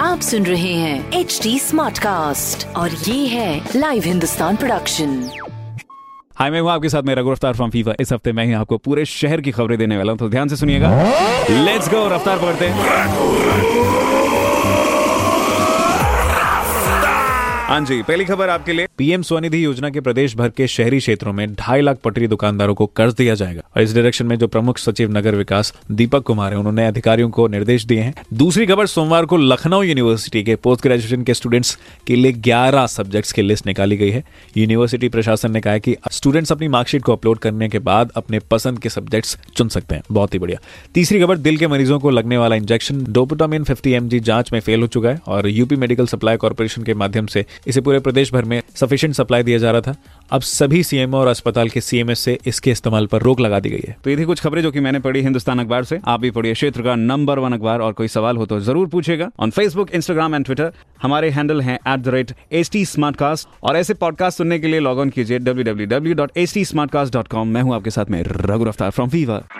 आप सुन रहे हैं एच डी स्मार्ट कास्ट और ये है लाइव हिंदुस्तान प्रोडक्शन हाय मैं हूँ आपके साथ मेरा रफ्तार फ्रॉम फीफा इस हफ़्ते मैं ही आपको पूरे शहर की खबरें देने वाला हूँ तो ध्यान से सुनिएगा। लेट्स गो रफ्तार पकड़ते हैं। हाँ जी, पहली खबर आपके लिए। पीएम स्वनिधि योजना के प्रदेश भर के शहरी क्षेत्रों में ढाई लाख पटरी दुकानदारों को कर्ज दिया जाएगा। और इस डायरेक्शन में जो प्रमुख सचिव नगर विकास दीपक कुमार है, उन्होंने अधिकारियों को निर्देश दिए हैं। दूसरी खबर, सोमवार को लखनऊ यूनिवर्सिटी के पोस्ट ग्रेजुएशन के स्टूडेंट्स के लिए ग्यारह सब्जेक्ट्स की लिस्ट निकाली गई है। यूनिवर्सिटी प्रशासन ने कहा कि स्टूडेंट्स अपनी मार्कशीट को अपलोड करने के बाद अपने पसंद के सब्जेक्ट्स चुन सकते हैं। बहुत ही बढ़िया। तीसरी खबर, दिल के मरीजों को लगने वाला इंजेक्शन डोपोटामिन फिफ्टी एम जाँच में फेल हो चुका है और यूपी मेडिकल सप्लाई कॉर्पोरेशन के माध्यम से इसे पूरे प्रदेश भर में सफिशिएंट सप्लाई दिया जा रहा था। अब सभी सीएमओ और अस्पताल के सीएमएस से इसके इस्तेमाल पर रोक लगा दी गई है। तो ये थी कुछ खबरें जो कि मैंने पढ़ी हिंदुस्तान अखबार से। आप भी पढ़िए क्षेत्र का नंबर वन अखबार और कोई सवाल हो तो ज़रूर पूछेगा on Facebook Instagram and Twitter हमारे हैंडल है एट द रेट टी और ऐसे पॉडकास्ट सुनने के लिए लॉग ऑन कीजिए W W W dot T मैं हूँ आपके साथ में रघु रफ्तार फ्रॉम फीवर